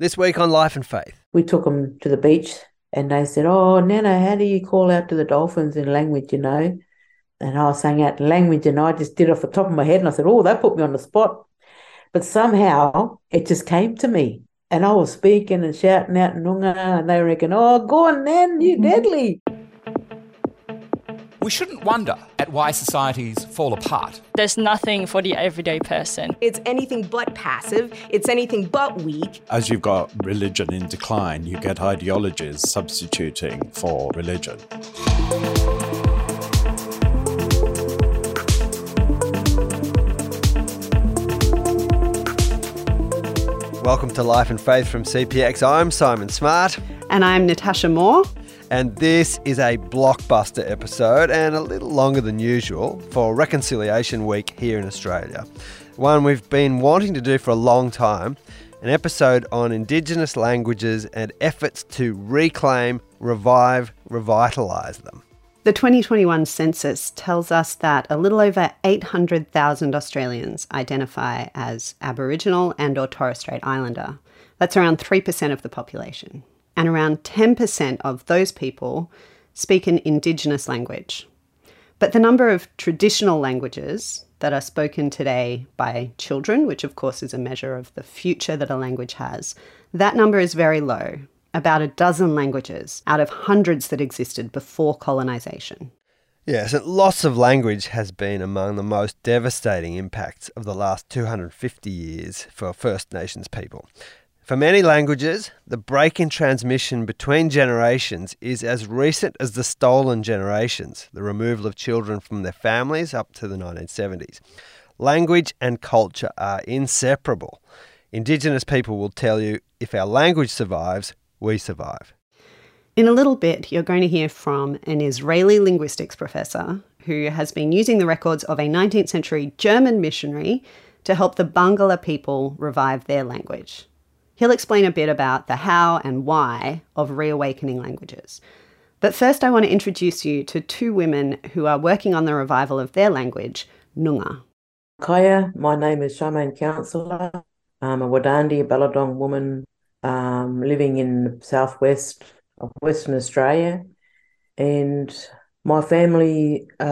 This week on Life and Faith. We took them to the beach and they said, Oh, Nana, how do you call out to the dolphins in language, you know? And I was saying out language and I just did it off the top of my head and I said, Oh, that put me on the spot. But somehow it just came to me. And I was speaking and shouting out Noongar and they reckon, Oh, go on, Nan, you're deadly. We shouldn't wonder at why societies fall apart. There's nothing for the everyday person. It's anything but passive, it's anything but weak. As you've got religion in decline, you get ideologies substituting for religion. Welcome to Life and Faith from CPX. I'm Simon Smart. And I'm Natasha Moore. And this is a blockbuster episode and a little longer than usual for Reconciliation Week here in Australia. One we've been wanting to do for a long time an episode on Indigenous languages and efforts to reclaim, revive, revitalise them. The 2021 census tells us that a little over 800,000 Australians identify as Aboriginal and or Torres Strait Islander. That's around 3% of the population and around 10% of those people speak an Indigenous language. But the number of traditional languages that are spoken today by children, which of course is a measure of the future that a language has, that number is very low, about a dozen languages out of hundreds that existed before colonisation. Yes, loss of language has been among the most devastating impacts of the last 250 years for First Nations people. For many languages, the break in transmission between generations is as recent as the stolen generations, the removal of children from their families up to the 1970s. Language and culture are inseparable. Indigenous people will tell you if our language survives, we survive. In a little bit, you're going to hear from an Israeli linguistics professor who has been using the records of a 19th century German missionary to help the Barngarla people revive their language. He'll explain a bit about the how and why of reawakening languages. But first, I want to introduce you to two women who are working on the revival of their language, Noongar. Kaya, my name is Charmaine Councillor. I'm a Wardandi Balladong woman um, living in the southwest of Western Australia. And my family uh,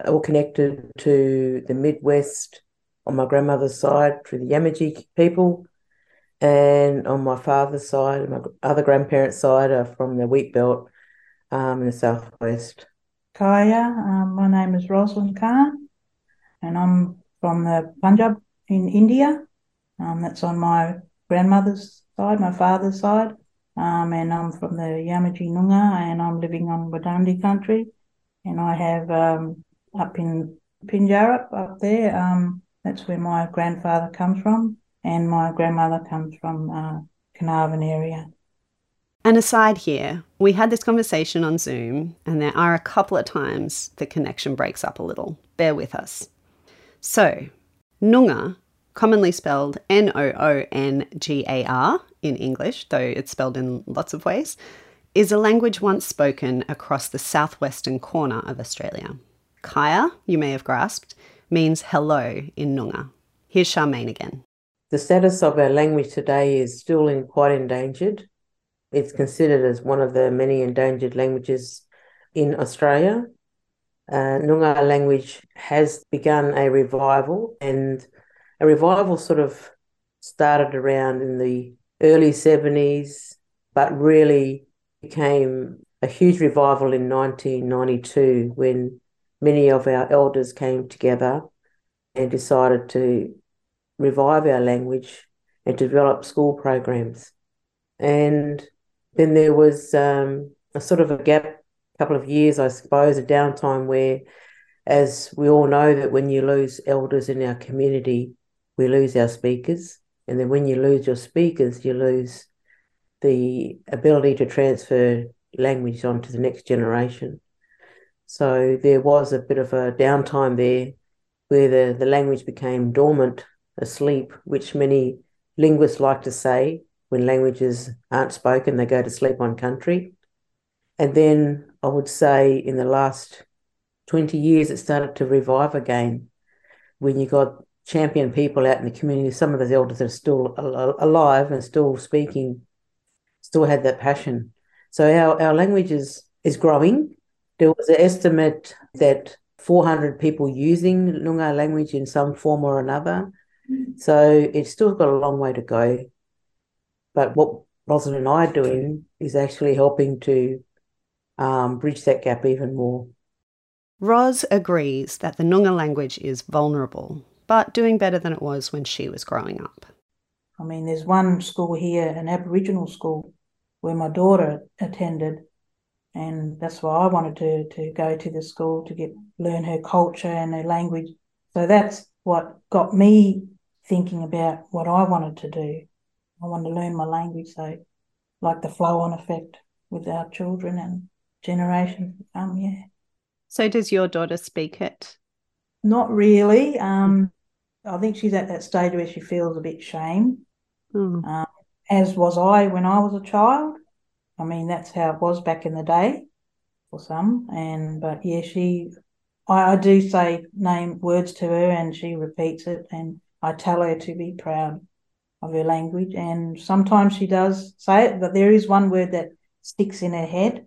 are all connected to the Midwest on my grandmother's side through the Yamatji people and on my father's side, my other grandparents' side are from the wheat belt um, in the southwest. Kaya, um, my name is Roslyn Khan, and I'm from the Punjab in India. Um, that's on my grandmother's side, my father's side, um, and I'm from the Yamatji Noongar, and I'm living on Wardandi country, and I have um, up in Pinjarra up there. Um, that's where my grandfather comes from and my grandmother comes from uh, Carnarvon area. And aside here, we had this conversation on Zoom, and there are a couple of times the connection breaks up a little. Bear with us. So, Noongar, commonly spelled N O O N G A R in English, though it's spelled in lots of ways, is a language once spoken across the southwestern corner of Australia. Kaya, you may have grasped, means hello in Noongar. Here's Charmaine again. The status of our language today is still in quite endangered. It's considered as one of the many endangered languages in Australia. Uh, Noongar language has begun a revival, and a revival sort of started around in the early 70s, but really became a huge revival in 1992 when many of our elders came together and decided to revive our language and develop school programs. And then there was um, a sort of a gap, a couple of years, I suppose, a downtime where, as we all know, that when you lose elders in our community, we lose our speakers. And then when you lose your speakers, you lose the ability to transfer language on to the next generation. So there was a bit of a downtime there where the, the language became dormant asleep, which many linguists like to say when languages aren't spoken, they go to sleep on country. And then I would say in the last 20 years, it started to revive again when you got champion people out in the community. Some of those elders that are still alive and still speaking, still had that passion. So our, our language is, is growing. There was an estimate that 400 people using Noongar language in some form or another. So it's still got a long way to go. But what Roslyn and I are doing is actually helping to um, bridge that gap even more. Ros agrees that the Noongar language is vulnerable, but doing better than it was when she was growing up. I mean, there's one school here, an Aboriginal school, where my daughter attended, and that's why I wanted to to go to the school to get learn her culture and her language. So that's what got me thinking about what I wanted to do. I wanted to learn my language, so like the flow on effect with our children and generations to come. Yeah. So does your daughter speak it? Not really. Um, I think she's at that stage where she feels a bit shame, mm. um, as was I when I was a child. I mean, that's how it was back in the day for some. And but yeah, she, I, I do say name words to her, and she repeats it, and I tell her to be proud of her language. And sometimes she does say it, but there is one word that sticks in her head.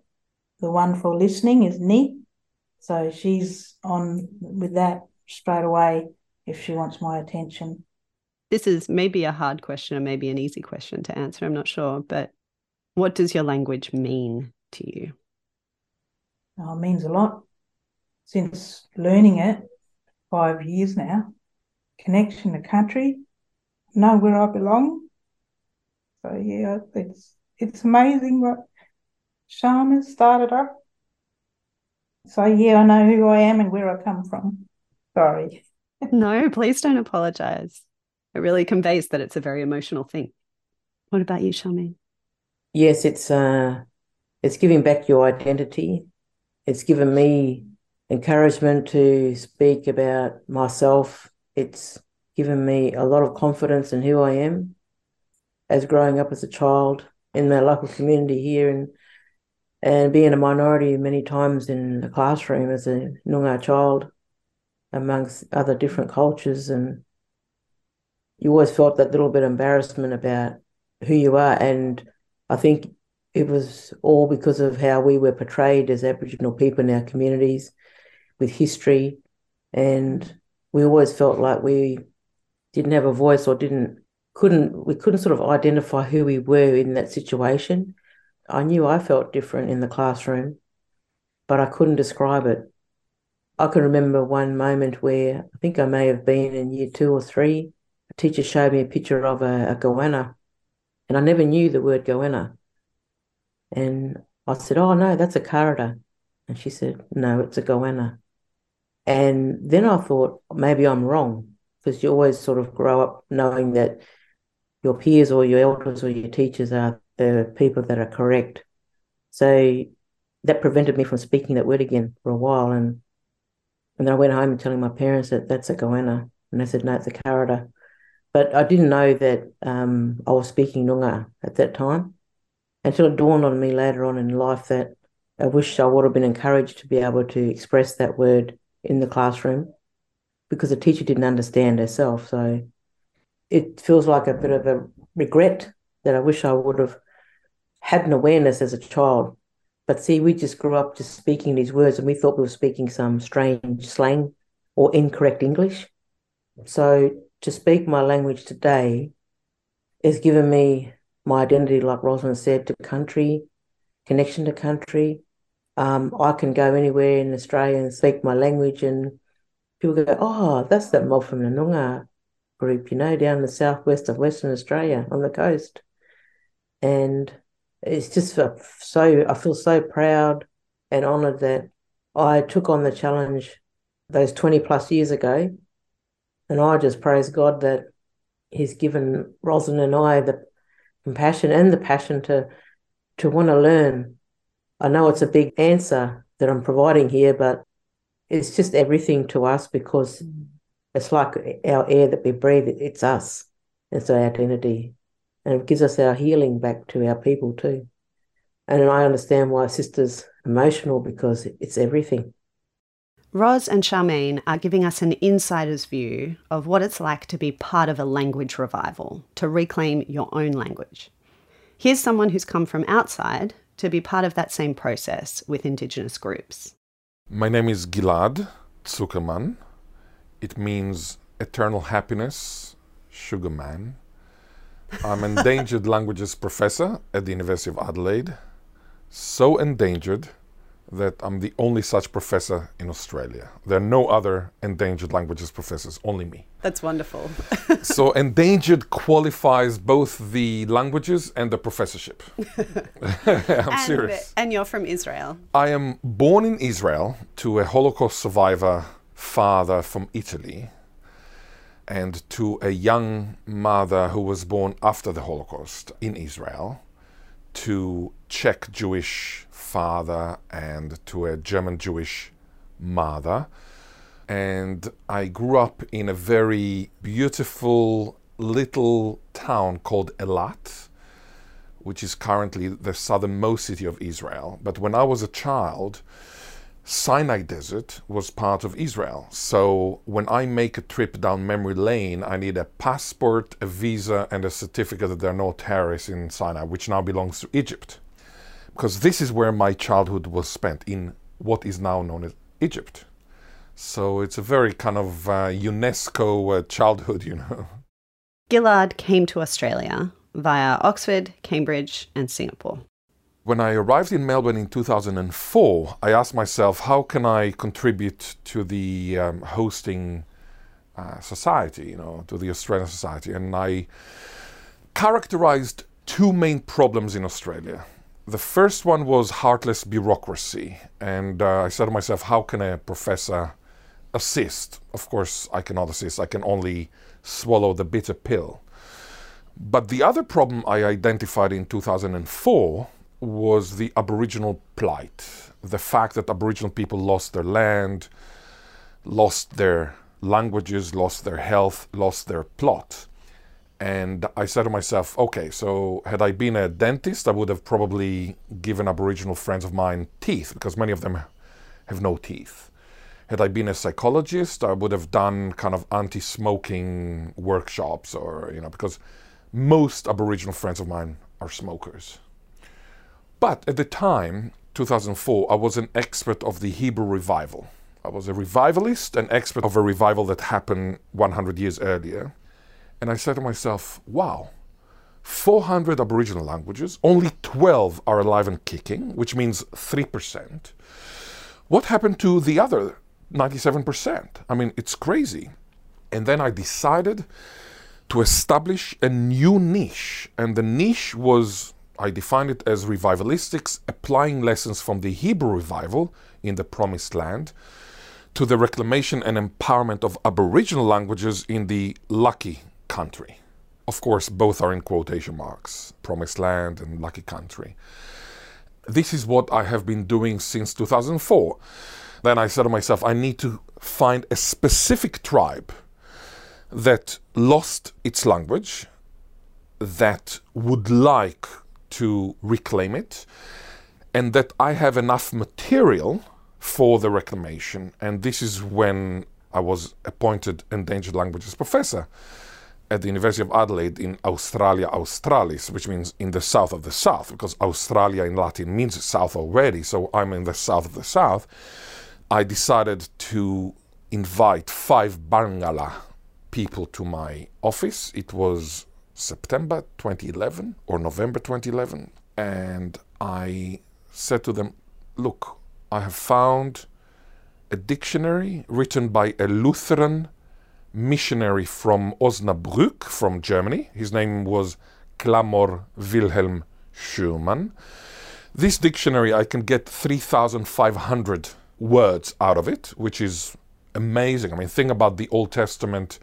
The one for listening is ni. So she's on with that straight away if she wants my attention. This is maybe a hard question or maybe an easy question to answer. I'm not sure. But what does your language mean to you? Oh, it means a lot. Since learning it five years now, connection to country, know where I belong. So yeah, it's it's amazing what Charmaine started up. So yeah, I know who I am and where I come from. Sorry. no, please don't apologize. It really conveys that it's a very emotional thing. What about you, Charmaine? Yes, it's uh it's giving back your identity. It's given me encouragement to speak about myself. It's given me a lot of confidence in who I am as growing up as a child in my local community here and and being a minority many times in the classroom as a Noongar child amongst other different cultures. And you always felt that little bit of embarrassment about who you are. And I think it was all because of how we were portrayed as Aboriginal people in our communities with history and we always felt like we didn't have a voice or didn't couldn't we couldn't sort of identify who we were in that situation. I knew I felt different in the classroom, but I couldn't describe it. I can remember one moment where I think I may have been in year two or three. A teacher showed me a picture of a, a goanna, and I never knew the word goanna. And I said, Oh, no, that's a karada. And she said, No, it's a goanna. And then I thought, maybe I'm wrong because you always sort of grow up knowing that your peers or your elders or your teachers are the people that are correct. So that prevented me from speaking that word again for a while. And and then I went home and telling my parents that that's a goanna. And they said, no, it's a karada. But I didn't know that um, I was speaking Noongar at that time until it dawned on me later on in life that I wish I would have been encouraged to be able to express that word in the classroom because the teacher didn't understand herself. So it feels like a bit of a regret that I wish I would have had an awareness as a child. But see, we just grew up just speaking these words and we thought we were speaking some strange slang or incorrect English. So to speak my language today has given me my identity, like Roslyn said, to country, connection to country. Um, I can go anywhere in Australia and speak my language and people go, oh, that's that mob from the Noongar group, you know, down the southwest of Western Australia on the coast. And it's just so, I feel so proud and honoured that I took on the challenge those 20 plus years ago. And I just praise God that He's given Rosin and I the compassion and the passion to to want to learn. I know it's a big answer that I'm providing here, but it's just everything to us because it's like our air that we breathe, it's us. It's our identity. And it gives us our healing back to our people too. And I understand why sister's emotional because it's everything. Roz and Charmaine are giving us an insider's view of what it's like to be part of a language revival, to reclaim your own language. Here's someone who's come from outside to be part of that same process with Indigenous groups. My name is Ghil'ad Zuckermann. It means eternal happiness, sugar man. I'm endangered languages professor at the University of Adelaide. So endangered that I'm the only such professor in Australia. There are no other endangered languages professors, only me. That's wonderful. so endangered qualifies both the languages and the professorship. I'm and, serious. And you're from Israel. I am born in Israel to a Holocaust survivor father from Italy and to a young mother who was born after the Holocaust in Israel to Czech Jewish father and to a German Jewish mother. And I grew up in a very beautiful little town called Eilat, which is currently the southernmost city of Israel. But when I was a child, Sinai Desert was part of Israel. So when I make a trip down memory lane, I need a passport, a visa, and a certificate that there are no terrorists in Sinai, which now belongs to Egypt. Because this is where my childhood was spent, in what is now known as Egypt. So it's a very kind of uh, UNESCO uh, childhood, you know. Ghil'ad came to Australia via Oxford, Cambridge, and Singapore. When I arrived in Melbourne in 2004, I asked myself, how can I contribute to the um, hosting uh, society, you know, to the Australian society? And I characterized two main problems in Australia. The first one was heartless bureaucracy. And uh, I said to myself, how can a professor assist? Of course, I cannot assist. I can only swallow the bitter pill. But the other problem I identified in 2004 was the Aboriginal plight. The fact that Aboriginal people lost their land, lost their languages, lost their health, lost their plot. And I said to myself, okay, so had I been a dentist, I would have probably given Aboriginal friends of mine teeth because many of them have no teeth. Had I been a psychologist, I would have done kind of anti smoking workshops or, you know, because most Aboriginal friends of mine are smokers. But at the time, 2004, I was an expert of the Hebrew revival. I was a revivalist, an expert of a revival that happened 100 years earlier. And I said to myself, wow, 400 Aboriginal languages, only 12 are alive and kicking, which means 3%. What happened to the other 97%? I mean, it's crazy. And then I decided to establish a new niche. And the niche was I defined it as revivalistics applying lessons from the Hebrew revival in the Promised Land to the reclamation and empowerment of Aboriginal languages in the lucky country. Of course, both are in quotation marks Promised Land and lucky country. This is what I have been doing since 2004. Then I said to myself, I need to find a specific tribe that lost its language, that would like to reclaim it, and that I have enough material for the reclamation. And this is when I was appointed endangered languages professor at the University of Adelaide in Australia Australis, which means in the south of the south, because Australia in Latin means south already, so I'm in the south of the south. I decided to invite five Barngarla people to my office. It was September 2011 or November 2011. And I said to them, Look, I have found a dictionary written by a Lutheran missionary from Osnabrück, from Germany. His name was Clamor Wilhelm Schürmann. This dictionary, I can get 3,500 words out of it, which is amazing. I mean, think about the Old Testament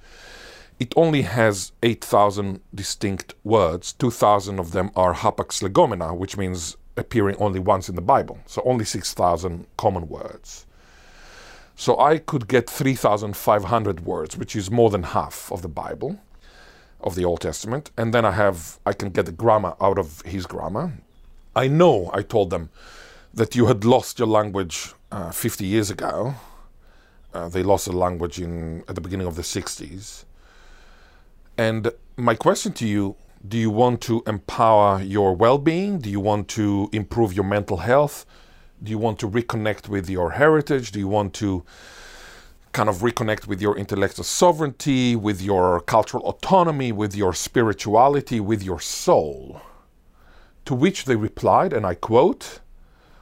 it only has 8,000 distinct words. 2,000 of them are hapax legomena, which means appearing only once in the Bible. So only 6,000 common words. So I could get 3,500 words, which is more than half of the Bible, of the Old Testament. And then I have, I can get the grammar out of his grammar. I know, I told them, that you had lost your language uh, 50 years ago Uh, they lost the language in at the beginning of the 60s. And my question to you do you want to empower your well being? Do you want to improve your mental health? Do you want to reconnect with your heritage? Do you want to kind of reconnect with your intellectual sovereignty, with your cultural autonomy, with your spirituality, with your soul? To which they replied, and I quote,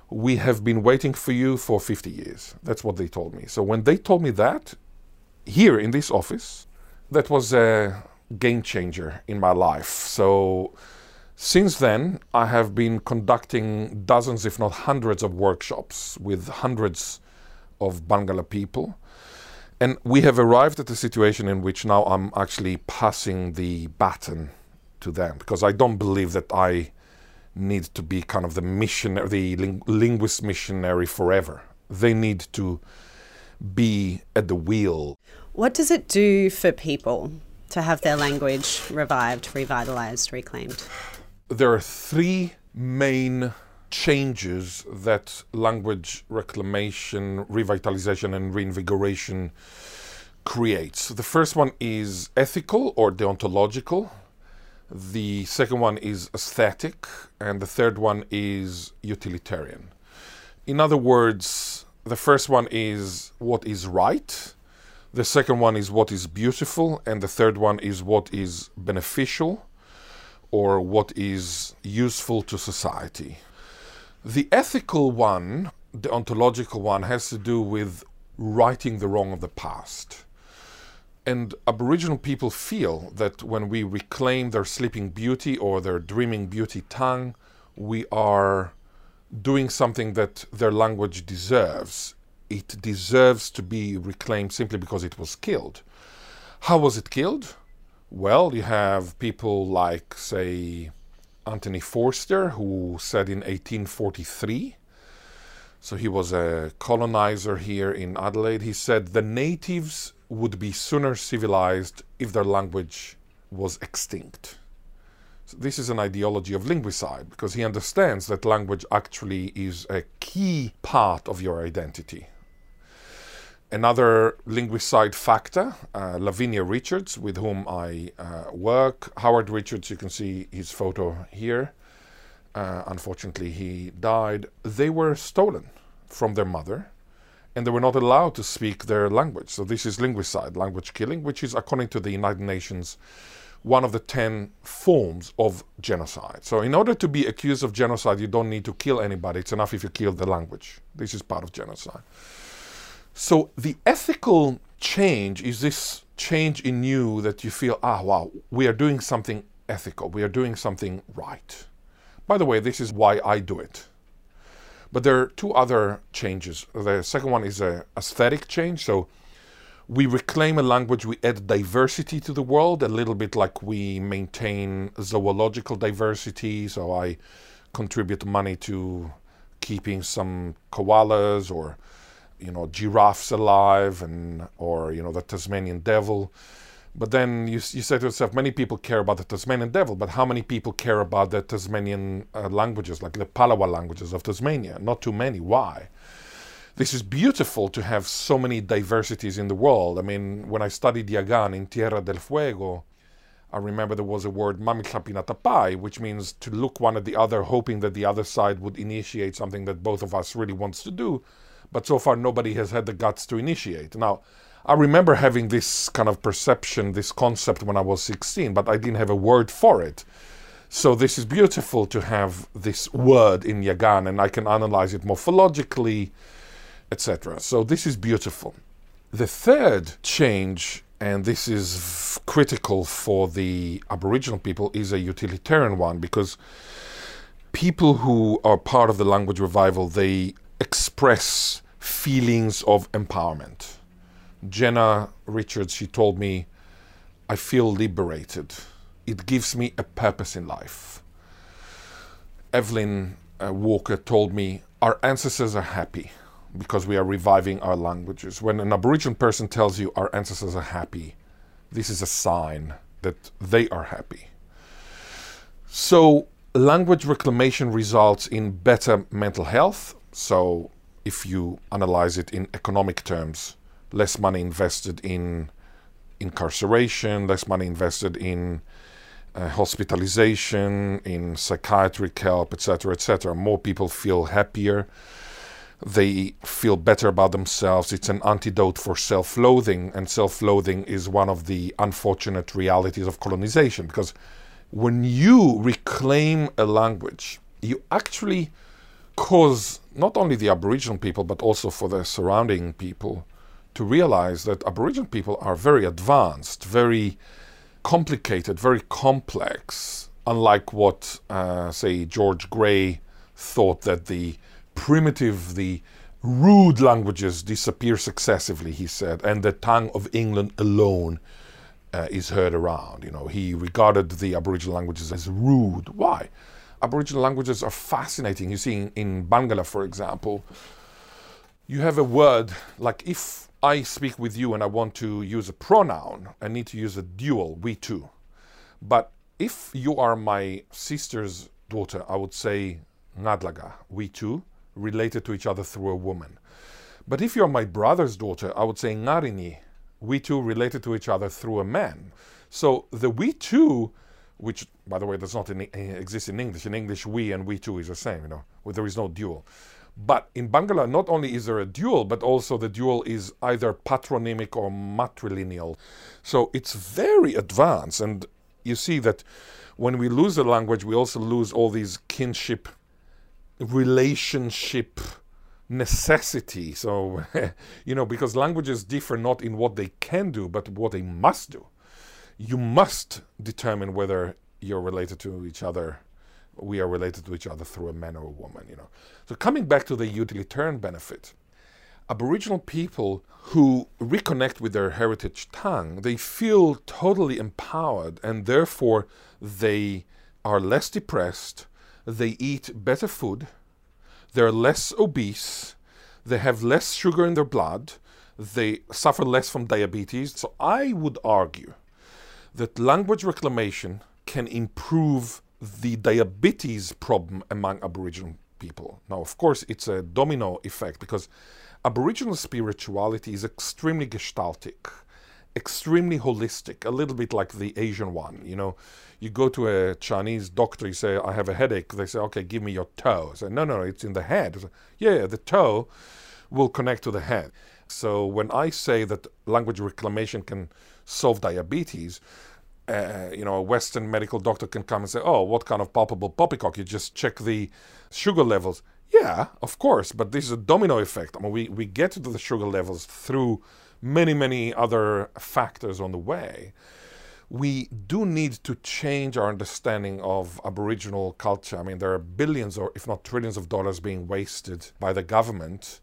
We have been waiting for you for 50 years. That's what they told me. So when they told me that, here in this office, that was a game changer in my life. So since then, I have been conducting dozens, if not hundreds, of workshops with hundreds of Barngarla people. And we have arrived at a situation in which now I'm actually passing the baton to them because I don't believe that I need to be kind of the missionary, the ling- linguist missionary forever. They need to be at the wheel. What does it do for people to have their language revived, revitalized, reclaimed? There are three main changes that language reclamation, revitalization, and reinvigoration creates. The first one is ethical or deontological. The second one is aesthetic, and the third one is utilitarian. In other words, the first one is what is right, the second one is what is beautiful, and the third one is what is beneficial or what is useful to society. The ethical one, the ontological one, has to do with righting the wrong of the past. And Aboriginal people feel that when we reclaim their sleeping beauty or their dreaming beauty tongue, we are doing something that their language deserves it deserves to be reclaimed simply because it was killed. How was it killed? Well, you have people like, say, Anthony Forster, who said in 1843, so he was a colonizer here in Adelaide, he said the natives would be sooner civilized if their language was extinct. So this is an ideology of linguicide because he understands that language actually is a key part of your identity. Another linguicide factor, uh, Lavinia Richards, with whom I uh, work. Howard Richards, you can see his photo here. Uh, unfortunately, he died. They were stolen from their mother and they were not allowed to speak their language. So, this is linguicide, language killing, which is, according to the United Nations, one of the 10 forms of genocide. So, in order to be accused of genocide, you don't need to kill anybody. It's enough if you kill the language. This is part of genocide. So the ethical change is this change in you that you feel, ah, wow, we are doing something ethical, we are doing something right. By the way, this is why I do it. But there are two other changes. The second one is a aesthetic change. So we reclaim a language, we add diversity to the world, a little bit like we maintain zoological diversity. So I contribute money to keeping some koalas or you know giraffes alive and or you know the Tasmanian devil. But then you, you say to yourself, many people care about the Tasmanian devil, but how many people care about the Tasmanian uh, languages, like the Palawa languages of Tasmania? Not too many. Why? This is beautiful to have so many diversities in the world. I mean, when I studied Yagan in Tierra del Fuego, I remember there was a word mamihlapinatapai, which means to look one at the other, hoping that the other side would initiate something that both of us really wants to do but so far nobody has had the guts to initiate. Now, I remember having this kind of perception, this concept when I was 16, but I didn't have a word for it. So this is beautiful to have this word in Yagan, and I can analyze it morphologically, etc. So this is beautiful. The third change, and this is critical for the Aboriginal people, is a utilitarian one because people who are part of the language revival they express feelings of empowerment. Jenna Richards, she told me, I feel liberated. It gives me a purpose in life. Evelyn uh, Walker told me, Our ancestors are happy because we are reviving our languages. When an Aboriginal person tells you our ancestors are happy, this is a sign that they are happy. So, language reclamation results in better mental health, so, if you analyze it in economic terms, less money invested in incarceration, less money invested in uh, hospitalization, in psychiatric help, etc., etc. More people feel happier. They feel better about themselves. It's an antidote for self loathing, and self loathing is one of the unfortunate realities of colonization because when you reclaim a language, you actually cause not only the Aboriginal people but also for the surrounding people to realize that Aboriginal people are very advanced, very complicated, very complex, unlike what, uh, say, George Grey thought that the primitive, the rude languages disappear successively, he said, and the tongue of England alone uh, is heard around. You know, he regarded the Aboriginal languages as rude. Why? Aboriginal languages are fascinating. You see, in, in Barngarla, for example, you have a word like if I speak with you and I want to use a pronoun, I need to use a dual, we two. But if you are my sister's daughter, I would say Nadlaga, we two, related to each other through a woman. But if you're my brother's daughter, I would say Ngarini, we two related to each other through a man. So the we two, which by the way does not in, eh, exist in English. In English, we and we too is the same. You know, there is no dual. But in Barngarla, not only is there a dual, but also the dual is either patronymic or matrilineal. So it's very advanced. And you see that when we lose a language, we also lose all these kinship, relationship necessity. So, you know, because languages differ not in what they can do, but what they must do. You must determine whether you're related to each other. We are related to each other through a man or a woman, you know. So coming back to the utilitarian benefit, Aboriginal people who reconnect with their heritage tongue, they feel totally empowered and therefore they are less depressed, they eat better food, they're less obese, they have less sugar in their blood, they suffer less from diabetes. So I would argue that language reclamation can improve the diabetes problem among Aboriginal people. Now, of course, it's a domino effect because Aboriginal spirituality is extremely gestaltic, extremely holistic, a little bit like the Asian one. You know, you go to a Chinese doctor, you say, I have a headache. They say, okay, give me your toe. I say, no, no, it's in the head. Say, yeah, the toe will connect to the head. So when I say that language reclamation can solve diabetes, uh, you know, a Western medical doctor can come and say, "Oh, what kind of palpable poppycock? You just check the sugar levels." Yeah, of course, but this is a domino effect. I mean, we we get to the sugar levels through many many other factors on the way. We do need to change our understanding of Aboriginal culture. I mean, there are billions or if not trillions of dollars being wasted by the government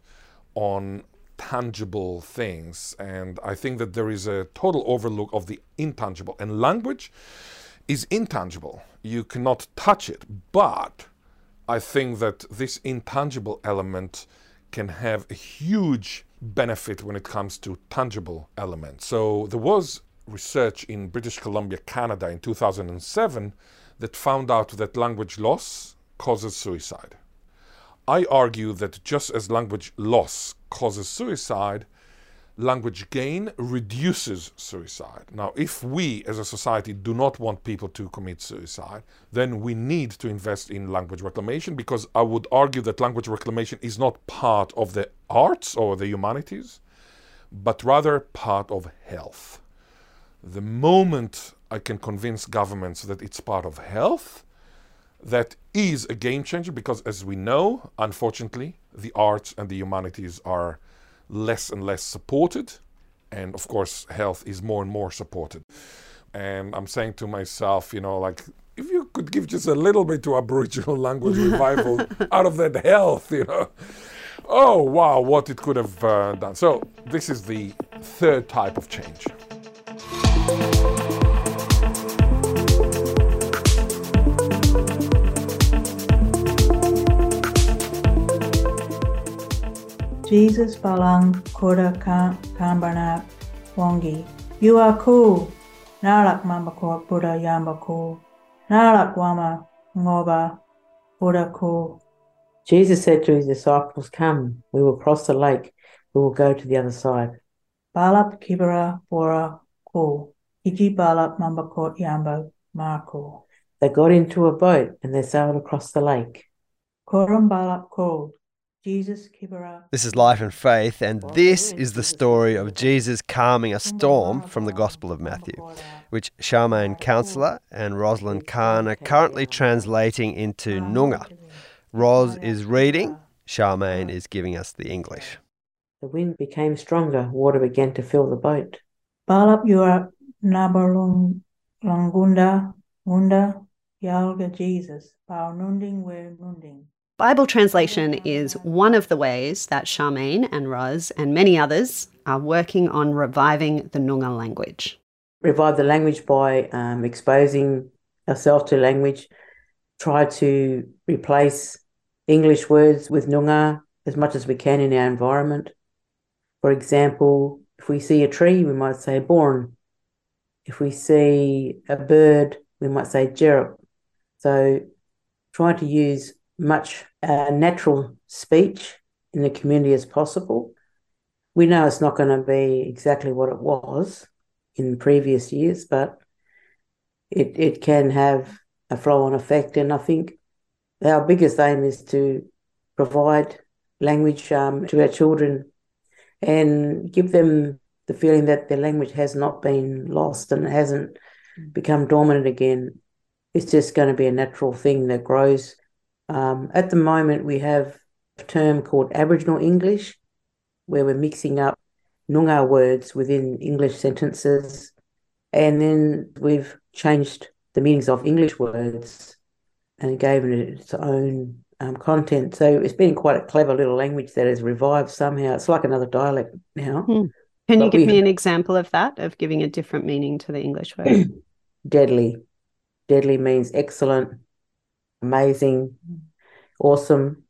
on tangible things. And I think that there is a total overlook of the intangible. And language is intangible, you cannot touch it. But I think that this intangible element can have a huge benefit when it comes to tangible elements. So there was research in British Columbia, Canada in 2007 that found out that language loss causes suicide. I argue that just as language loss causes suicide, language gain reduces suicide. Now, if we as a society do not want people to commit suicide, then we need to invest in language reclamation because I would argue that language reclamation is not part of the arts or the humanities, but rather part of health. The moment I can convince governments that it's part of health, that is a game changer because, as we know, unfortunately, the arts and the humanities are less and less supported. And of course, health is more and more supported. And I'm saying to myself, you know, like, if you could give just a little bit to Aboriginal language revival out of that health, you know, oh, wow, what it could have uh, done. So, this is the third type of change. Jesus Balang Koda Kambana Wongi. You are cool. Narak Mambako Buddha Yambako. Narak Wama Ngoba Buddha cool. Jesus said to his disciples, Come, we will cross the lake, we will go to the other side. Balap Kibera Bora Ko. Iji Balap Mambakot Yambo Marco. They got into a boat and they sailed across the lake. Korum Balap called. Jesus. This is Life and Faith, and this is the story of Jesus calming a oh storm from the Gospel of Matthew, which Charmaine Councillor and Roslyn Khan are currently translating into Noongar. Ros is reading, Charmaine is giving us the English. The wind became stronger, water began to fill the boat. Balap Yura Nabalung Langunda Munda Yalga Jesus. Bao Nunding we Nunding. Bible translation is one of the ways that Charmaine and Roz and many others are working on reviving the Noongar language. Revive the language by um, exposing ourselves to language, try to replace English words with Noongar as much as we can in our environment. For example, if we see a tree, we might say born. If we see a bird, we might say jerup. So try to use much uh, natural speech in the community as possible. We know it's not going to be exactly what it was in previous years, but it, it can have a flow on effect. And I think our biggest aim is to provide language um, to our children and give them the feeling that their language has not been lost and hasn't become dormant again. It's just going to be a natural thing that grows um, at the moment, we have a term called Aboriginal English, where we're mixing up Noongar words within English sentences. And then we've changed the meanings of English words and given it its own um, content. So it's been quite a clever little language that has revived somehow. It's like another dialect now. Hmm. Can but you give me an example of that, of giving a different meaning to the English word? Deadly. Deadly means excellent amazing, awesome.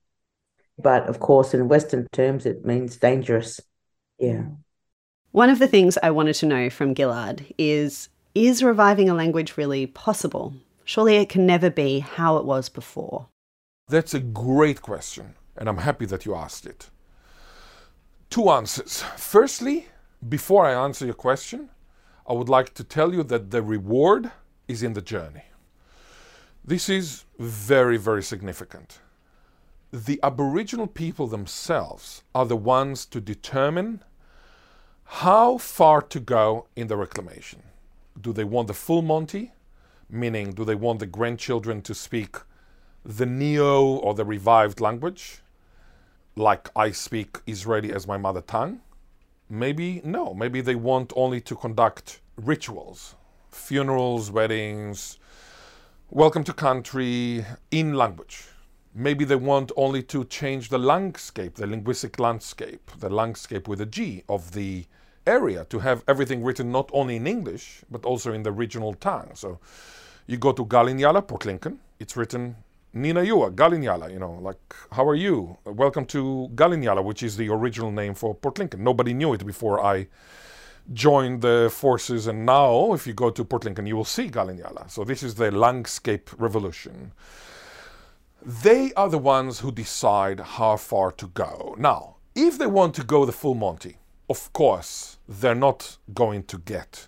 But of course, in Western terms, it means dangerous. Yeah. One of the things I wanted to know from Ghil'ad is Is reviving a language really possible? Surely it can never be how it was before. That's a great question, and I'm happy that you asked it. Two answers. Firstly, before I answer your question, I would like to tell you that the reward is in the journey. This is very, very significant. The Aboriginal people themselves are the ones to determine how far to go in the reclamation. Do they want the full Monty? Meaning, do they want the grandchildren to speak the neo or the revived language? Like I speak Israeli as my mother tongue? Maybe no. Maybe they want only to conduct rituals, funerals, weddings, welcome to country in language. Maybe they want only to change the landscape, the linguistic landscape, the landscape with a G of the area to have everything written not only in English but also in the regional tongue. So you go to Galinyala, Port Lincoln, it's written Nina Yua, Galinyala, you know, like, how are you? Welcome to Galinyala, which is the original name for Port Lincoln. Nobody knew it before I joined the forces, and now if you go to Port Lincoln, you will see Galinyala. So this is the landscape revolution. They are the ones who decide how far to go. Now, if they want to go the full Monty, of course, they're not going to get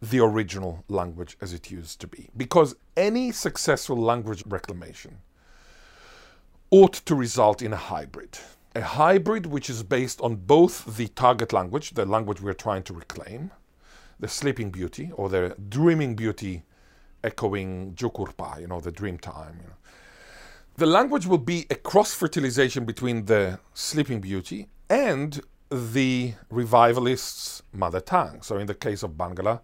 the original language as it used to be. Because any successful language reclamation ought to result in a hybrid a hybrid which is based on both the target language, the language we're trying to reclaim, the sleeping beauty or the dreaming beauty echoing Jukurpa, you know, the dream time. You know. The language will be a cross fertilization between the sleeping beauty and the revivalist's mother tongue. So in the case of Barngarla,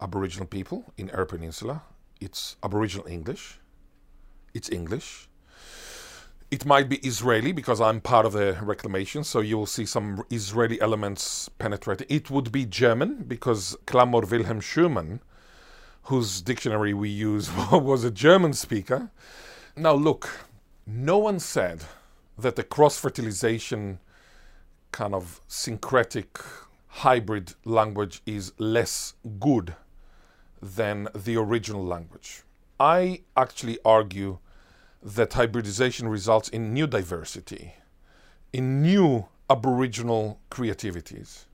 Aboriginal people in Eyre Peninsula, it's Aboriginal English, it's English, it might be Israeli because I'm part of the reclamation, so you will see some Israeli elements penetrating. It would be German because Clamor Wilhelm Schürmann, whose dictionary we use, was a German speaker. Now, look, no one said that the cross fertilization kind of syncretic hybrid language is less good than the original language. I actually argue that hybridization results in new diversity, in new aboriginal creativities.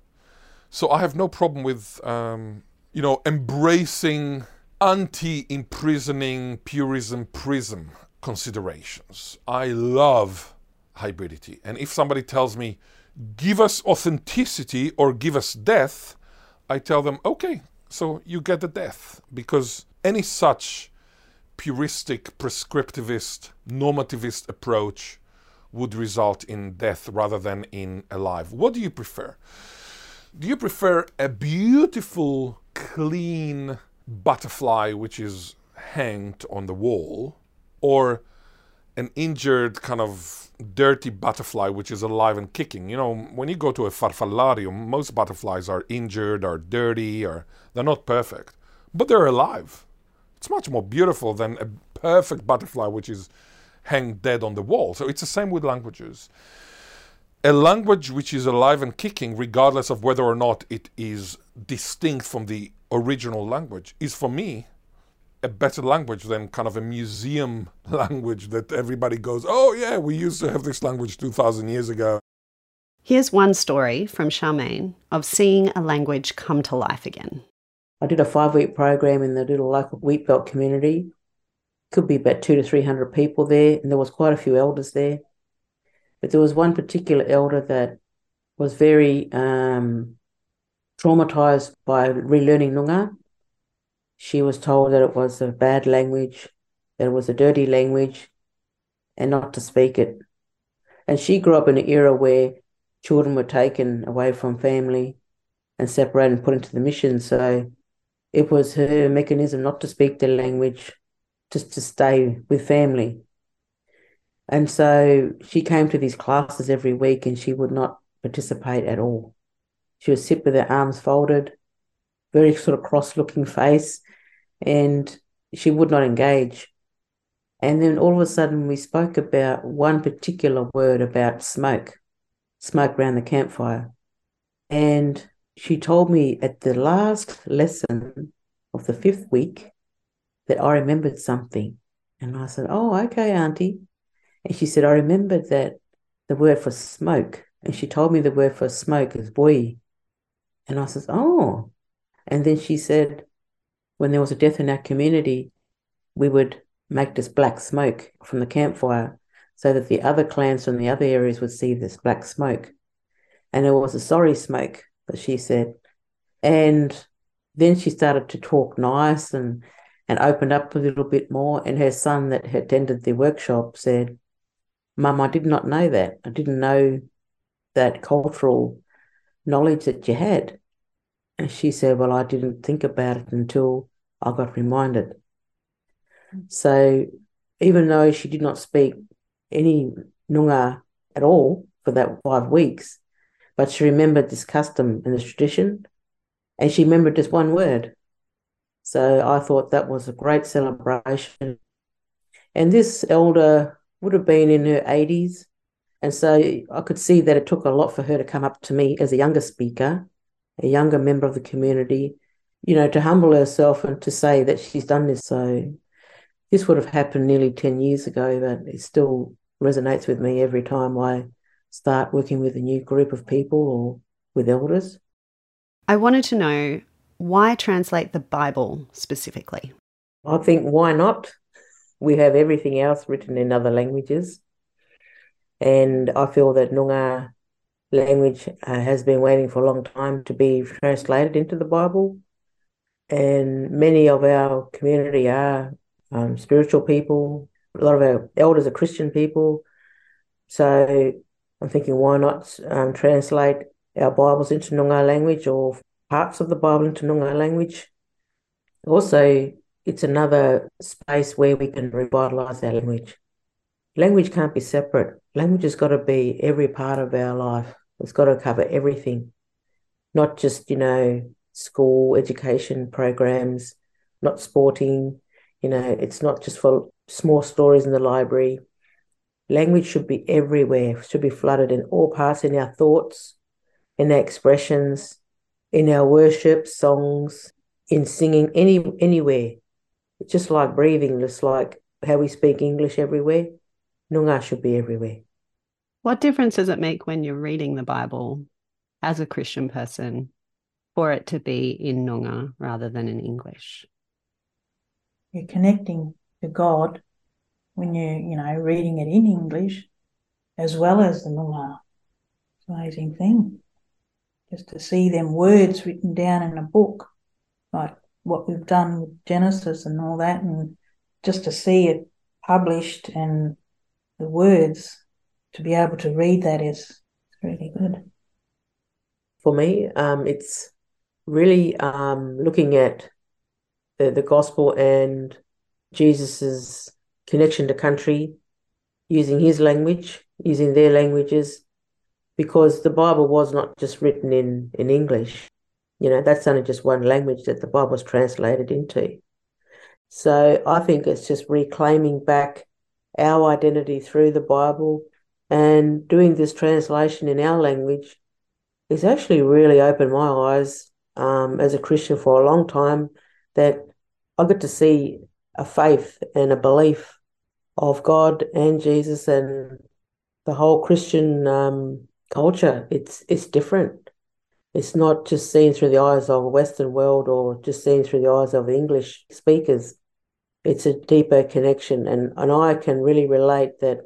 So I have no problem with, um, you know, embracing anti-imprisoning purism prism considerations. I love hybridity. And if somebody tells me, give us authenticity or give us death, I tell them, okay, so you get the death. Because any such puristic, prescriptivist, normativist approach would result in death rather than in alive. What do you prefer? Do you prefer a beautiful, clean butterfly which is hanged on the wall, or an injured, kind of dirty butterfly which is alive and kicking? You know, when you go to a farfallarium, most butterflies are injured or dirty or they're not perfect, but they're alive. It's much more beautiful than a perfect butterfly which is hanged dead on the wall. So it's the same with languages a language which is alive and kicking, regardless of whether or not it is distinct from the original language, is for me a better language than kind of a museum language that everybody goes, oh, yeah, we used to have this language 2,000 years ago. Here's one story from Charmaine of seeing a language come to life again. I did a five week program in the little local wheatbelt community. Could be about two to 300 people there, and there was quite a few elders there. But there was one particular elder that was very um, traumatized by relearning Noongar. She was told that it was a bad language, that it was a dirty language, and not to speak it. And she grew up in an era where children were taken away from family and separated and put into the mission. So it was her mechanism not to speak the language, just to stay with family. And so she came to these classes every week and she would not participate at all. She would sit with her arms folded, very sort of cross looking face, and she would not engage. And then all of a sudden, we spoke about one particular word about smoke, smoke around the campfire. And she told me at the last lesson of the fifth week that I remembered something. And I said, Oh, okay, Auntie. And she said, I remembered that the word for smoke. And she told me the word for smoke is boy. And I said, Oh. And then she said, when there was a death in our community, we would make this black smoke from the campfire so that the other clans from the other areas would see this black smoke. And it was a sorry smoke, but she said. And then she started to talk nice and and opened up a little bit more. And her son that had attended the workshop said, Mum, I did not know that. I didn't know that cultural knowledge that you had. And she said, Well, I didn't think about it until I got reminded. So even though she did not speak any Noongar at all for that five weeks, but she remembered this custom and this tradition, and she remembered this one word. So I thought that was a great celebration. And this elder would have been in her 80s. And so I could see that it took a lot for her to come up to me as a younger speaker, a younger member of the community, you know, to humble herself and to say that she's done this. So this would have happened nearly 10 years ago, but it still resonates with me every time I start working with a new group of people or with elders. I wanted to know why translate the Bible specifically? I think why not? we have everything else written in other languages. And I feel that Noongar language uh, has been waiting for a long time to be translated into the Bible. And many of our community are um, spiritual people. A lot of our elders are Christian people. So I'm thinking, why not um, translate our Bibles into Noongar language or parts of the Bible into Noongar language? Also, it's another space where we can revitalize our language. Language can't be separate. Language has got to be every part of our life. It's got to cover everything, not just, you know, school education programs, not sporting, you know, it's not just for small stories in the library. Language should be everywhere, should be flooded in all parts in our thoughts, in our expressions, in our worship, songs, in singing, any anywhere. It's just like breathing, just like how we speak English everywhere. Noongar should be everywhere. What difference does it make when you're reading the Bible as a Christian person for it to be in Noongar rather than in English? You're connecting to God when you, you know, reading it in English as well as the an amazing thing. Just to see them words written down in a book, like what we've done with Genesis and all that, and just to see it published and the words to be able to read that is really good. For me, um, it's really um, looking at the, the gospel and Jesus's connection to country, using his language, using their languages, because the Bible was not just written in, in English. You know, that's only just one language that the Bible was translated into. So I think it's just reclaiming back our identity through the Bible and doing this translation in our language is actually really opened my eyes um, as a Christian for a long time that I get to see a faith and a belief of God and Jesus and the whole Christian um, culture. It's it's different. It's not just seen through the eyes of a Western world or just seen through the eyes of English speakers. It's a deeper connection, and and I can really relate that.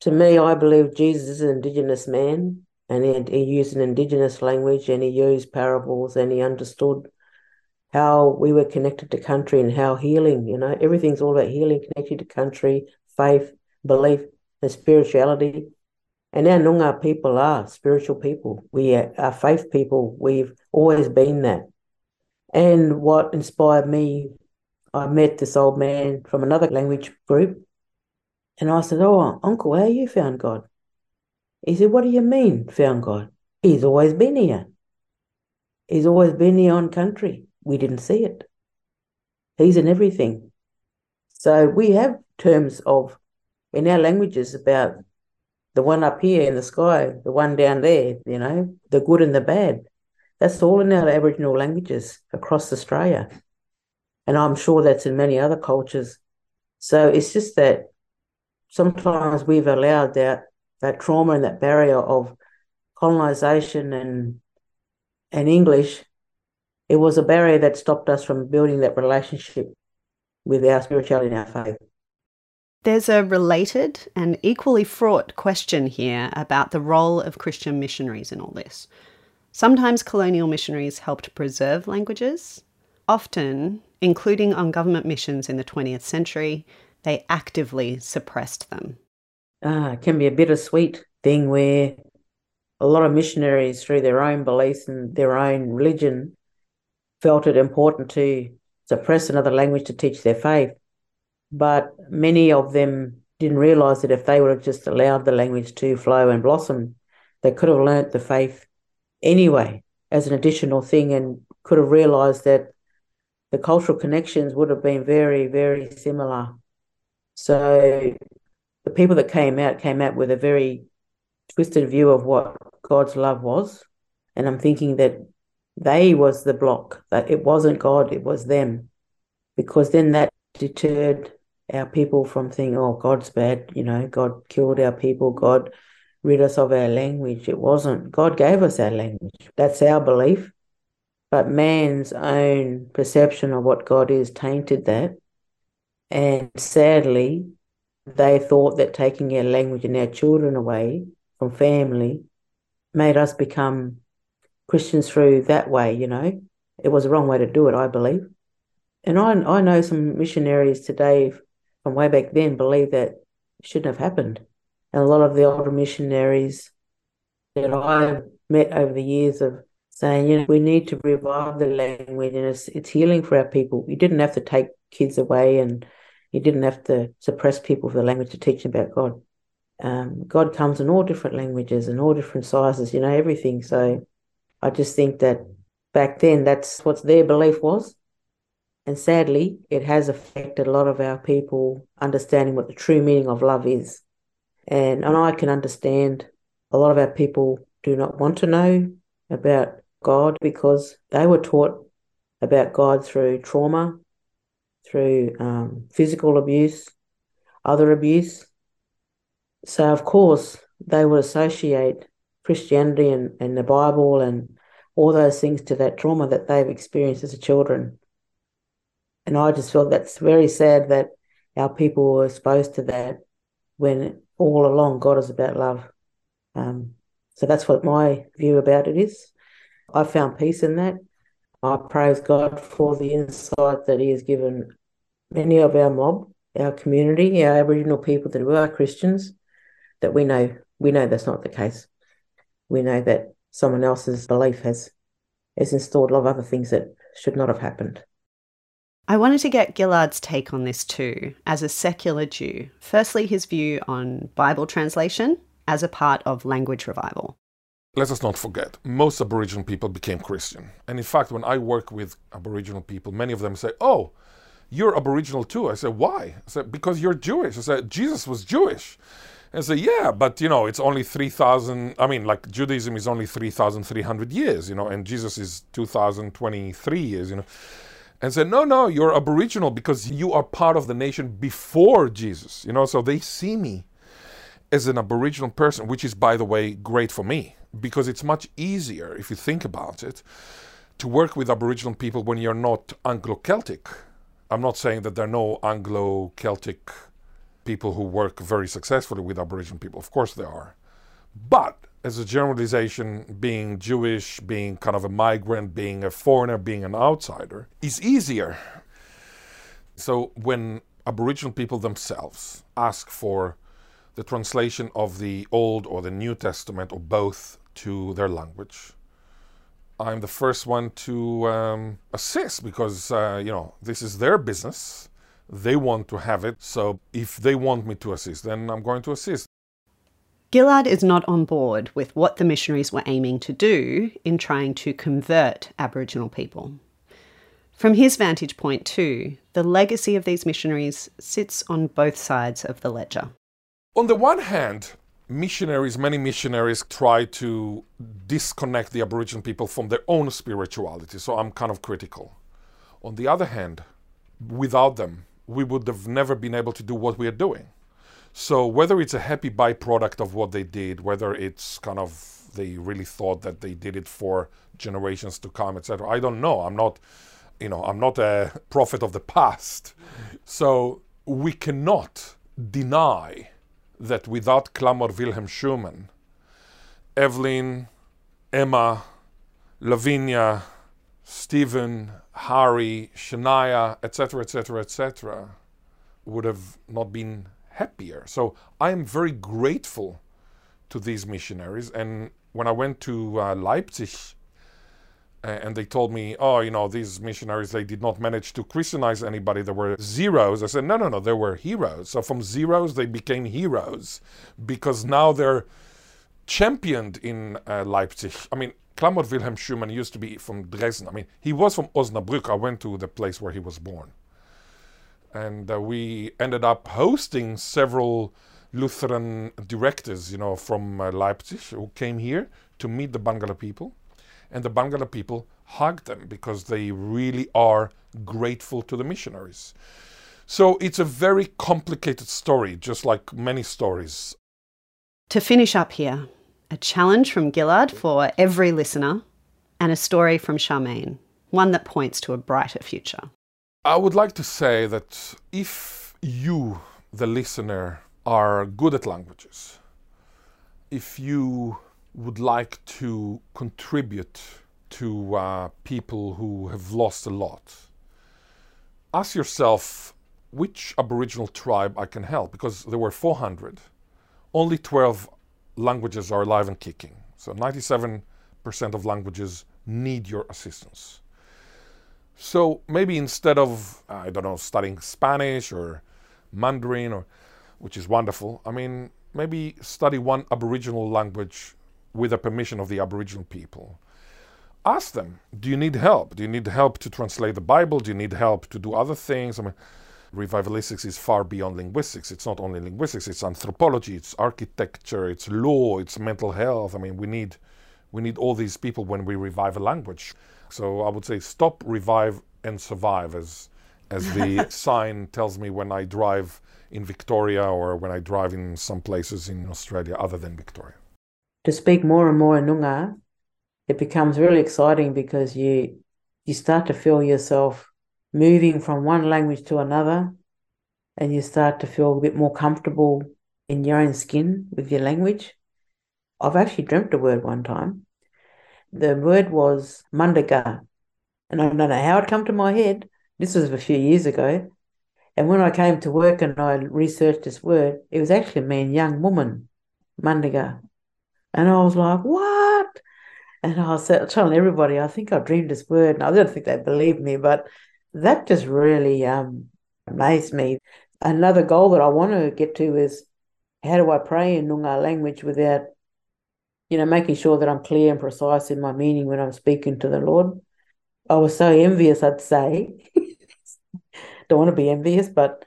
To me, I believe Jesus is an Indigenous man, and he, he used an Indigenous language, and he used parables, and he understood how we were connected to country and how healing, you know, everything's all about healing, connected to country, faith, belief, and spirituality. And our Noongar people are spiritual people. We are, faith people. We've always been that. And what inspired me, I met this old man from another language group. And I said, Oh, Uncle, how you found God? He said, What do you mean, found God? He's always been here. He's always been here on country. We didn't see it. He's in everything. So we have terms of in our languages about the one up here in the sky, the one down there, you know, the good and the bad. That's all in our Aboriginal languages across Australia. And I'm sure that's in many other cultures. So it's just that sometimes we've allowed that that trauma and that barrier of colonization and and English, it was a barrier that stopped us from building that relationship with our spirituality and our faith. There's a related and equally fraught question here about the role of Christian missionaries in all this. Sometimes colonial missionaries helped preserve languages. Often, including on government missions in the 20th century, they actively suppressed them. Ah, it can be a bittersweet thing where a lot of missionaries, through their own beliefs and their own religion, felt it important to suppress another language to teach their faith. But many of them didn't realize that if they would have just allowed the language to flow and blossom, they could have learnt the faith anyway as an additional thing and could have realized that the cultural connections would have been very, very similar. So the people that came out came out with a very twisted view of what God's love was. And I'm thinking that they was the block, that it wasn't God, it was them. Because then that deterred our people from thinking, oh, God's bad, you know, God killed our people, God rid us of our language. It wasn't. God gave us our language. That's our belief. But man's own perception of what God is tainted that. And sadly, they thought that taking our language and our children away from family made us become Christians through that way, you know. It was the wrong way to do it, I believe. And I, I know some missionaries today from way back then believe that shouldn't have happened. And a lot of the older missionaries that I've met over the years of saying, you know, we need to revive the language and it's, it's healing for our people. You didn't have to take kids away and you didn't have to suppress people for the language to teach them about God. Um, God comes in all different languages and all different sizes, you know, everything. So I just think that back then that's what their belief was. And sadly, it has affected a lot of our people understanding what the true meaning of love is. And, and I can understand a lot of our people do not want to know about God because they were taught about God through trauma, through um, physical abuse, other abuse. So, of course, they would associate Christianity and, and the Bible and all those things to that trauma that they've experienced as children. And I just felt that's very sad that our people were exposed to that when all along God is about love. Um, so that's what my view about it is. I found peace in that. I praise God for the insight that He has given many of our mob, our community, our Aboriginal people that are Christians, that we know we know that's not the case. We know that someone else's belief has has installed a lot of other things that should not have happened. I wanted to get Ghil'ad's take on this too, as a secular Jew. Firstly, his view on Bible translation as a part of language revival. Let us not forget, most Aboriginal people became Christian. And in fact, when I work with Aboriginal people, many of them say, Oh, you're Aboriginal too. I said, Why? I said, Because you're Jewish. I said, Jesus was Jewish. And say, yeah, but you know, it's only 3,000. I mean, like Judaism is only 3,300 years, you know, and Jesus is 2,023 years, you know. And said, no, no, you're Aboriginal because you are part of the nation before Jesus, you know. So they see me as an Aboriginal person, which is, by the way, great for me because it's much easier, if you think about it, to work with Aboriginal people when you're not Anglo Celtic. I'm not saying that there are no Anglo Celtic people who work very successfully with Aboriginal people. Of course, there are. But as a generalization, being Jewish, being kind of a migrant, being a foreigner, being an outsider is easier. So when Aboriginal people themselves ask for the translation of the Old or the New Testament or both to their language, I'm the first one to um, assist because uh, you know this is their business they want to have it. So if they want me to assist, then I'm going to assist. Ghil'ad is not on board with what the missionaries were aiming to do in trying to convert Aboriginal people. From his vantage point, too, the legacy of these missionaries sits on both sides of the ledger. On the one hand, missionaries, many missionaries try to disconnect the Aboriginal people from their own spirituality, so I'm kind of critical. On the other hand, without them, we would have never been able to do what we are doing. So whether it's a happy byproduct of what they did, whether it's kind of they really thought that they did it for generations to come, etc. I don't know. I'm not, you know, I'm not a prophet of the past. So we cannot deny that without Clamor Wilhelm Schürmann, Evelyn, Emma, Lavinia, Stephen, Harry, Shania, etc., etc., etc., would have not been happier. So I am very grateful to these missionaries. And when I went to uh, Leipzig, and they told me, oh, you know, these missionaries, they did not manage to Christianize anybody. There were zeros. I said, no, no, no, there were heroes. So from zeros, they became heroes because now they're championed in uh, Leipzig. I mean, Clamor Wilhelm Schürmann used to be from Dresden. I mean, he was from Osnabrück. I went to the place where he was born. And uh, we ended up hosting several Lutheran directors, you know, from uh, Leipzig who came here to meet the Barngarla people. And the Barngarla people hugged them because they really are grateful to the missionaries. So it's a very complicated story, just like many stories. To finish up here, a challenge from Ghil'ad for every listener, and a story from Charmaine, one that points to a brighter future. I would like to say that if you, the listener, are good at languages, if you would like to contribute to uh, people who have lost a lot, ask yourself which Aboriginal tribe I can help because there were 400. Only 12 languages are alive and kicking. So 97% of languages need your assistance. So maybe instead of, I don't know, studying Spanish or Mandarin, or, which is wonderful, I mean, maybe study one Aboriginal language with the permission of the Aboriginal people. Ask them, do you need help? Do you need help to translate the Bible? Do you need help to do other things? I mean, revivalistics is far beyond linguistics. It's not only linguistics, it's anthropology, it's architecture, it's law, it's mental health. I mean, we need we need all these people when we revive a language. So I would say stop, revive and survive as as the sign tells me when I drive in Victoria or when I drive in some places in Australia other than Victoria. To speak more and more in Noongar it becomes really exciting because you you start to feel yourself moving from one language to another and you start to feel a bit more comfortable in your own skin with your language. I've actually dreamt a word one time. The word was mundaga. And I don't know how it come to my head. This was a few years ago. And when I came to work and I researched this word, it was actually mean young woman, mundaga. And I was like, what? And I was telling everybody, I think I dreamed this word. And I don't think they believed me, but that just really um, amazed me. Another goal that I want to get to is how do I pray in Noongar language without, you know, making sure that I'm clear and precise in my meaning when I'm speaking to the Lord. I was so envious, I'd say. Don't want to be envious, but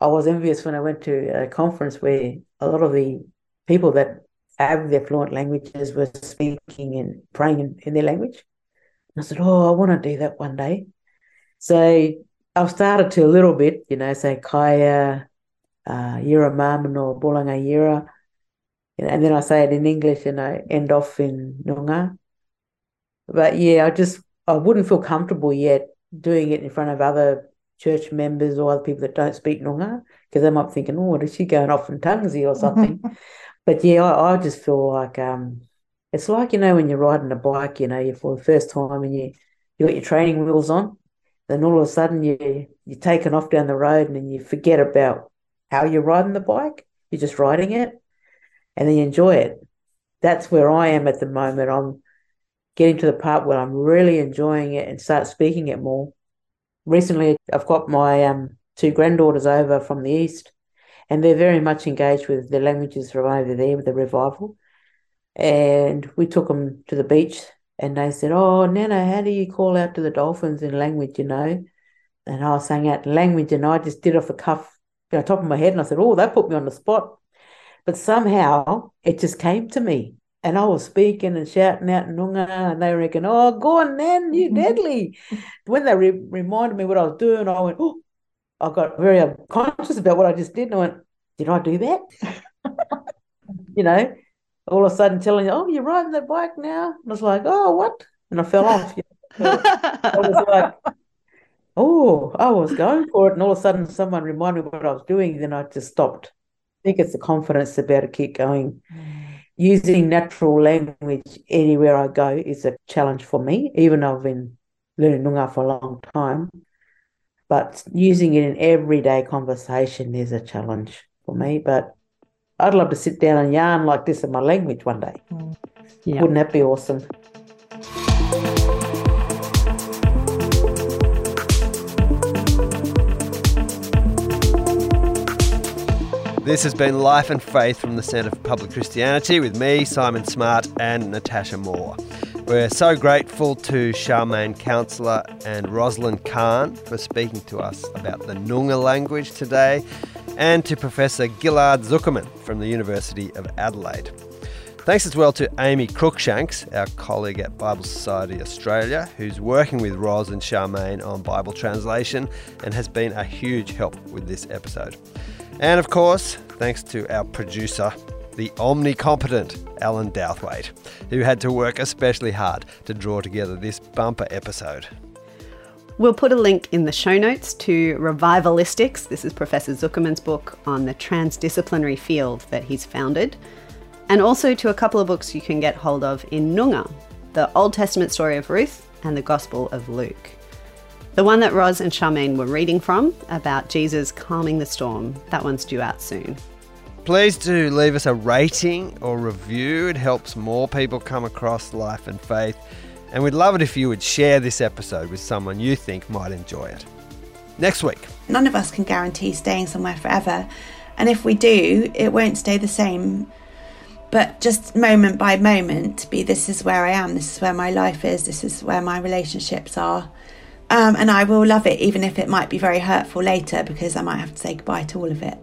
I was envious when I went to a conference where a lot of the people that have their fluent languages were speaking and praying in, in their language. And I said, Oh, I want to do that one day. So I've started to a little bit, you know, say Kaya, uh, Yira Mamano, Bolanga Yira. And then I say it in English and I end off in Noongar. But yeah, I just, I wouldn't feel comfortable yet doing it in front of other church members or other people that don't speak Noongar because they might be thinking, oh, what is she going off in Tungsy or something? but yeah, I, I, just feel like um, it's like, you know, when you're riding a bike, you know, you for the first time and you, you got your training wheels on then all of a sudden you you're taken off down the road and you forget about how you're riding the bike. You're just riding it, and then you enjoy it. That's where I am at the moment. I'm getting to the part where I'm really enjoying it and start speaking it more. Recently, I've got my um, two granddaughters over from the east, and they're very much engaged with the languages from over there with the revival. And we took them to the beach and they said, Oh, Nana, how do you call out to the dolphins in language, you know? And I was saying out language, and I just did off the cuff, you know, top of my head. And I said, Oh, that put me on the spot. But somehow it just came to me. And I was speaking and shouting out Noongar, and they reckon, Oh, go on, Nan, you mm-hmm. deadly. when they re- reminded me what I was doing, I went, Oh, I got very conscious about what I just did. And I went, Did I do that? you know, all of a sudden telling you, "Oh, you're riding that bike now," and I was like, "Oh, what?" And I fell off. I was like, "Oh, I was going for it," and all of a sudden, someone reminded me what I was doing. Then I just stopped. I think it's the confidence to be able to keep going. Mm. Using natural language anywhere I go is a challenge for me, even though I've been learning Noongar for a long time. But using it in everyday conversation is a challenge for me. But I'd love to sit down and yarn like this in my language one day. Mm. Yeah. Wouldn't that be awesome? This has been Life and Faith from the Centre for Public Christianity with me, Simon Smart, and Natasha Moore. We're so grateful to Charmaine Councillor and Roslyn Khan for speaking to us about the Noongar language today and to Professor Ghil'ad Zuckermann from the University of Adelaide. Thanks as well to Amy Cruikshanks, our colleague at Bible Society Australia, who's working with Ros and Charmaine on Bible translation and has been a huge help with this episode. And of course, thanks to our producer, the omnicompetent Alan Douthwaite, who had to work especially hard to draw together this bumper episode. We'll put a link in the show notes to Revivalistics. This is Professor Zuckermann's book on the transdisciplinary field that he's founded, and also to a couple of books you can get hold of in Noongar the Old Testament story of Ruth and the Gospel of Luke. The one that Roz and Charmaine were reading from about Jesus calming the storm, that one's due out soon. Please do leave us a rating or review. It helps more people come across life and faith. And we'd love it if you would share this episode with someone you think might enjoy it. Next week. None of us can guarantee staying somewhere forever. And if we do, it won't stay the same. But just moment by moment, be this is where I am, this is where my life is, this is where my relationships are. Um, and I will love it, even if it might be very hurtful later, because I might have to say goodbye to all of it.